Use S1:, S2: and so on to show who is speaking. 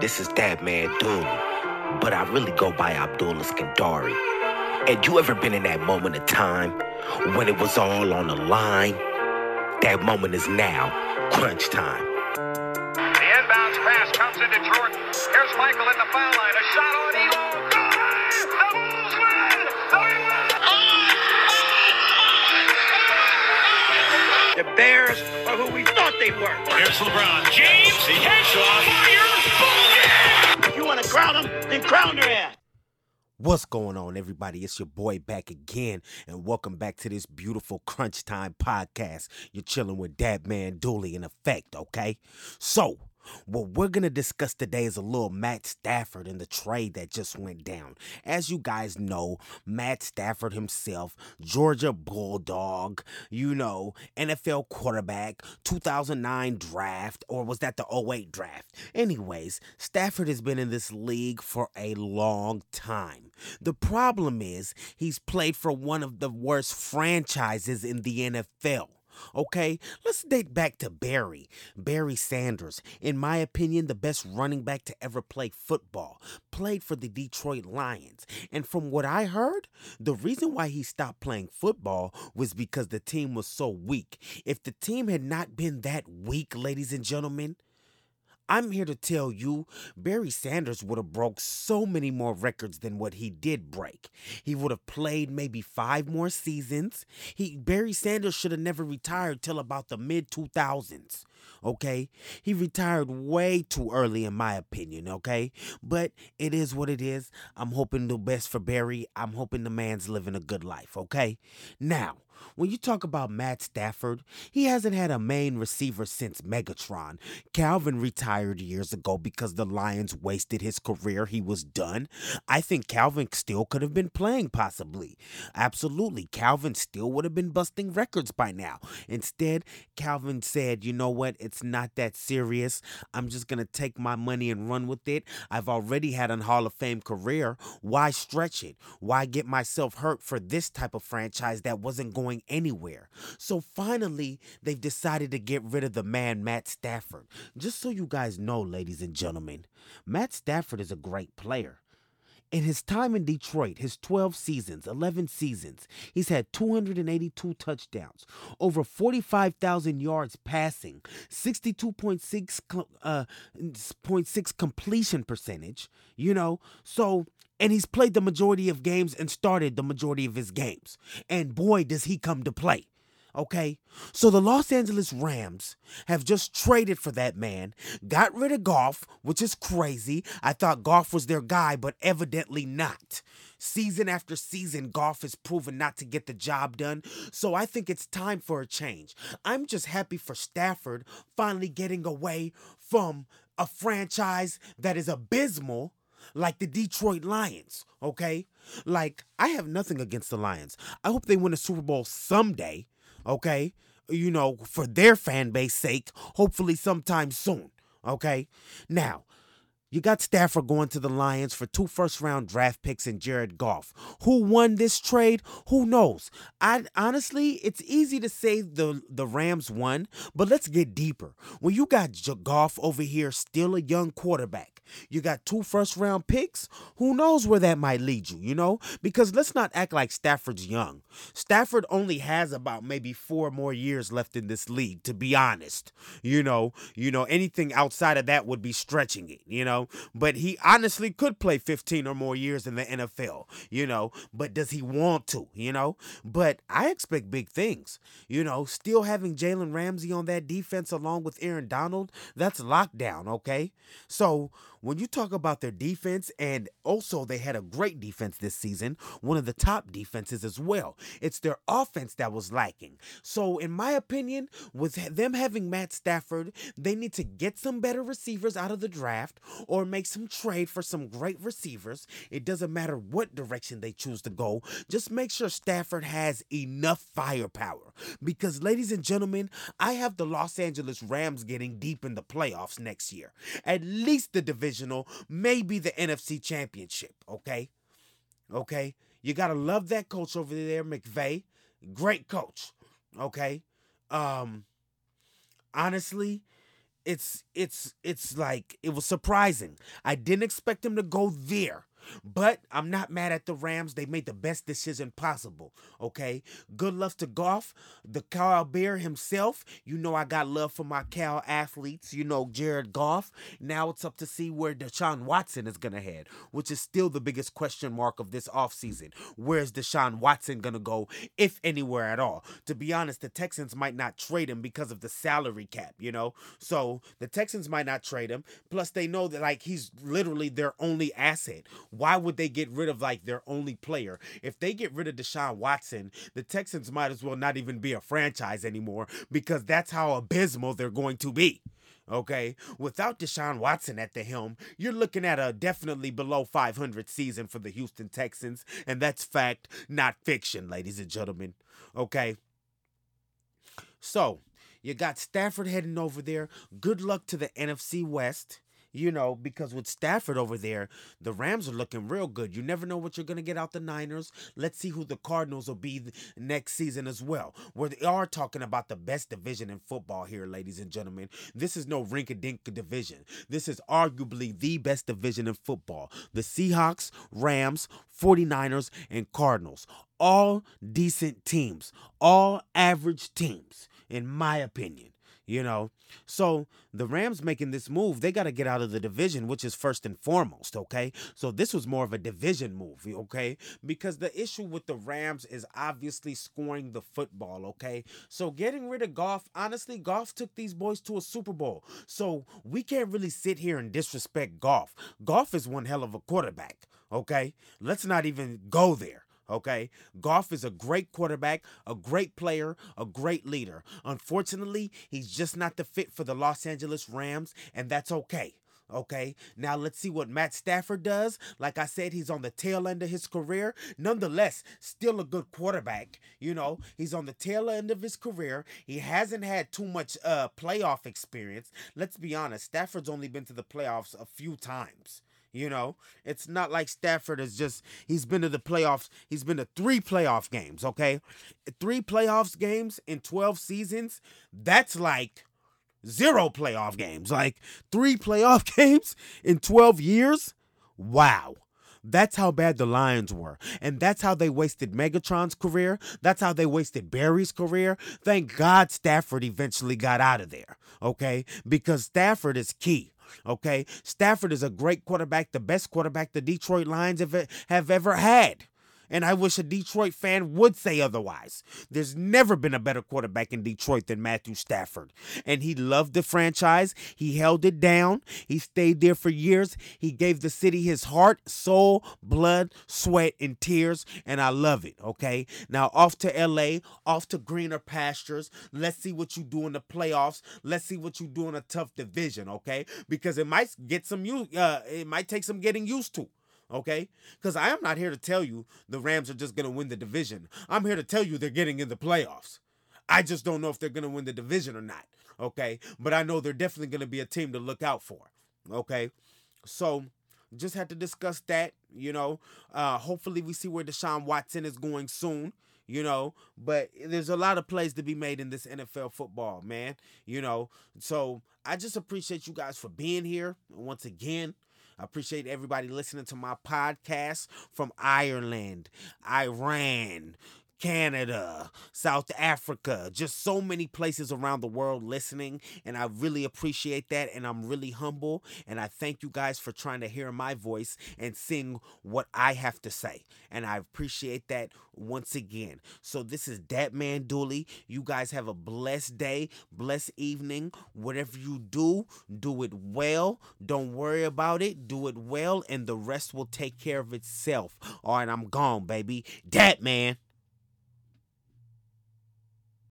S1: This is that man Doom, but I really go by Abdullah Skandari. And you ever been in that moment of time when it was all on the line? That moment is now, crunch time.
S2: The inbounds pass comes into Jordan. Here's Michael in the foul line. A shot on Ehlo. The Bulls win! The
S3: The Bears are who they were.
S4: Here's LeBron James. Catch fire.
S3: If you want to crown them, then crown their ass.
S1: What's going on, everybody? It's your boy back again, and welcome back to this beautiful Crunch Time podcast. You're chilling with Dat Man Dooley in effect, okay? So, what we're going to discuss today is a little Matt Stafford and the trade that just went down. As you guys know, Matt Stafford himself, Georgia Bulldog, you know, NFL quarterback, 2009 draft, or was that the 08 draft? Anyways, Stafford has been in this league for a long time. The problem is he's played for one of the worst franchises in the NFL. Okay, let's date back to Barry. Barry Sanders, in my opinion, the best running back to ever play football. Played for the Detroit Lions. And from what I heard, the reason why he stopped playing football was because the team was so weak. If the team had not been that weak, ladies and gentlemen, I'm here to tell you Barry Sanders would have broke so many more records than what he did break. He would have played maybe 5 more seasons. He Barry Sanders should have never retired till about the mid 2000s. Okay? He retired way too early in my opinion, okay? But it is what it is. I'm hoping the best for Barry. I'm hoping the man's living a good life, okay? Now, when you talk about Matt Stafford, he hasn't had a main receiver since Megatron. Calvin retired years ago because the Lions wasted his career. He was done. I think Calvin still could have been playing, possibly. Absolutely. Calvin still would have been busting records by now. Instead, Calvin said, you know what? It's not that serious. I'm just going to take my money and run with it. I've already had a Hall of Fame career. Why stretch it? Why get myself hurt for this type of franchise that wasn't going anywhere. So finally, they've decided to get rid of the man, Matt Stafford. Just so you guys know, ladies and gentlemen, Matt Stafford is a great player. In his time in Detroit, his 12 seasons, 11 seasons, he's had 282 touchdowns, over 45,000 yards passing, 62.6 uh, 0.6 completion percentage, you know. So and he's played the majority of games and started the majority of his games. And boy, does he come to play. Okay? So the Los Angeles Rams have just traded for that man, got rid of Goff, which is crazy. I thought Goff was their guy, but evidently not. Season after season, Goff has proven not to get the job done. So I think it's time for a change. I'm just happy for Stafford finally getting away from a franchise that is abysmal like the Detroit Lions, okay? Like, I have nothing against the Lions. I hope they win a Super Bowl someday, okay? You know, for their fan base sake, hopefully sometime soon, okay? Now, you got Stafford going to the Lions for two first round draft picks and Jared Goff. Who won this trade? Who knows? I honestly, it's easy to say the the Rams won, but let's get deeper. When you got Goff over here, still a young quarterback, you got two first round picks. Who knows where that might lead you, you know? Because let's not act like Stafford's young. Stafford only has about maybe four more years left in this league, to be honest. You know, you know, anything outside of that would be stretching it, you know. But he honestly could play 15 or more years in the NFL, you know. But does he want to, you know? But I expect big things. You know, still having Jalen Ramsey on that defense along with Aaron Donald, that's lockdown, okay? So when you talk about their defense, and also they had a great defense this season, one of the top defenses as well. It's their offense that was lacking. So, in my opinion, with them having Matt Stafford, they need to get some better receivers out of the draft or make some trade for some great receivers. It doesn't matter what direction they choose to go, just make sure Stafford has enough firepower. Because, ladies and gentlemen, I have the Los Angeles Rams getting deep in the playoffs next year. At least the divisional, maybe the NFC championship, okay? Okay? You got to love that coach over there, McVay. Great coach, okay? Um honestly, it's it's it's like it was surprising. I didn't expect him to go there. But I'm not mad at the Rams. They made the best decision possible. Okay. Good luck to Goff, the Cal Bear himself. You know I got love for my Cal athletes. You know Jared Goff. Now it's up to see where Deshaun Watson is gonna head, which is still the biggest question mark of this offseason. Where's Deshaun Watson gonna go, if anywhere at all? To be honest, the Texans might not trade him because of the salary cap. You know, so the Texans might not trade him. Plus, they know that like he's literally their only asset why would they get rid of like their only player? If they get rid of Deshaun Watson, the Texans might as well not even be a franchise anymore because that's how abysmal they're going to be. Okay, without Deshaun Watson at the helm, you're looking at a definitely below 500 season for the Houston Texans, and that's fact, not fiction, ladies and gentlemen. Okay, so you got Stafford heading over there. Good luck to the NFC West you know, because with Stafford over there, the Rams are looking real good. You never know what you're going to get out the Niners. Let's see who the Cardinals will be next season as well. Where they are talking about the best division in football here, ladies and gentlemen. This is no rink a dink division. This is arguably the best division in football. The Seahawks, Rams, 49ers, and Cardinals. All decent teams, all average teams, in my opinion you know. So the Rams making this move, they got to get out of the division, which is first and foremost, okay? So this was more of a division move, okay? Because the issue with the Rams is obviously scoring the football, okay? So getting rid of Goff, honestly, Goff took these boys to a Super Bowl. So we can't really sit here and disrespect Goff. Goff is one hell of a quarterback, okay? Let's not even go there. Okay. Goff is a great quarterback, a great player, a great leader. Unfortunately, he's just not the fit for the Los Angeles Rams, and that's okay. Okay, now let's see what Matt Stafford does. Like I said, he's on the tail end of his career. Nonetheless, still a good quarterback. You know, he's on the tail end of his career. He hasn't had too much uh playoff experience. Let's be honest, Stafford's only been to the playoffs a few times. You know, it's not like Stafford is just, he's been to the playoffs. He's been to three playoff games, okay? Three playoffs games in 12 seasons. That's like zero playoff games. Like three playoff games in 12 years. Wow. That's how bad the Lions were. And that's how they wasted Megatron's career. That's how they wasted Barry's career. Thank God Stafford eventually got out of there, okay? Because Stafford is key. Okay, Stafford is a great quarterback, the best quarterback the Detroit Lions have, have ever had and I wish a Detroit fan would say otherwise. There's never been a better quarterback in Detroit than Matthew Stafford. And he loved the franchise. He held it down. He stayed there for years. He gave the city his heart, soul, blood, sweat, and tears. And I love it. Okay. Now off to LA, off to greener pastures. Let's see what you do in the playoffs. Let's see what you do in a tough division. Okay. Because it might get some uh it might take some getting used to okay? Because I am not here to tell you the Rams are just going to win the division. I'm here to tell you they're getting in the playoffs. I just don't know if they're going to win the division or not, okay? But I know they're definitely going to be a team to look out for, okay? So just had to discuss that, you know. Uh, hopefully, we see where Deshaun Watson is going soon you know but there's a lot of plays to be made in this NFL football man you know so I just appreciate you guys for being here once again I appreciate everybody listening to my podcast from Ireland, Iran, Canada, South Africa, just so many places around the world listening. And I really appreciate that. And I'm really humble. And I thank you guys for trying to hear my voice and sing what I have to say. And I appreciate that once again. So this is Dat Man Dooley. You guys have a blessed day, blessed evening. Whatever you do, do it well. Don't worry about it. Do it well. And the rest will take care of itself. All right, I'm gone, baby. Dat Man.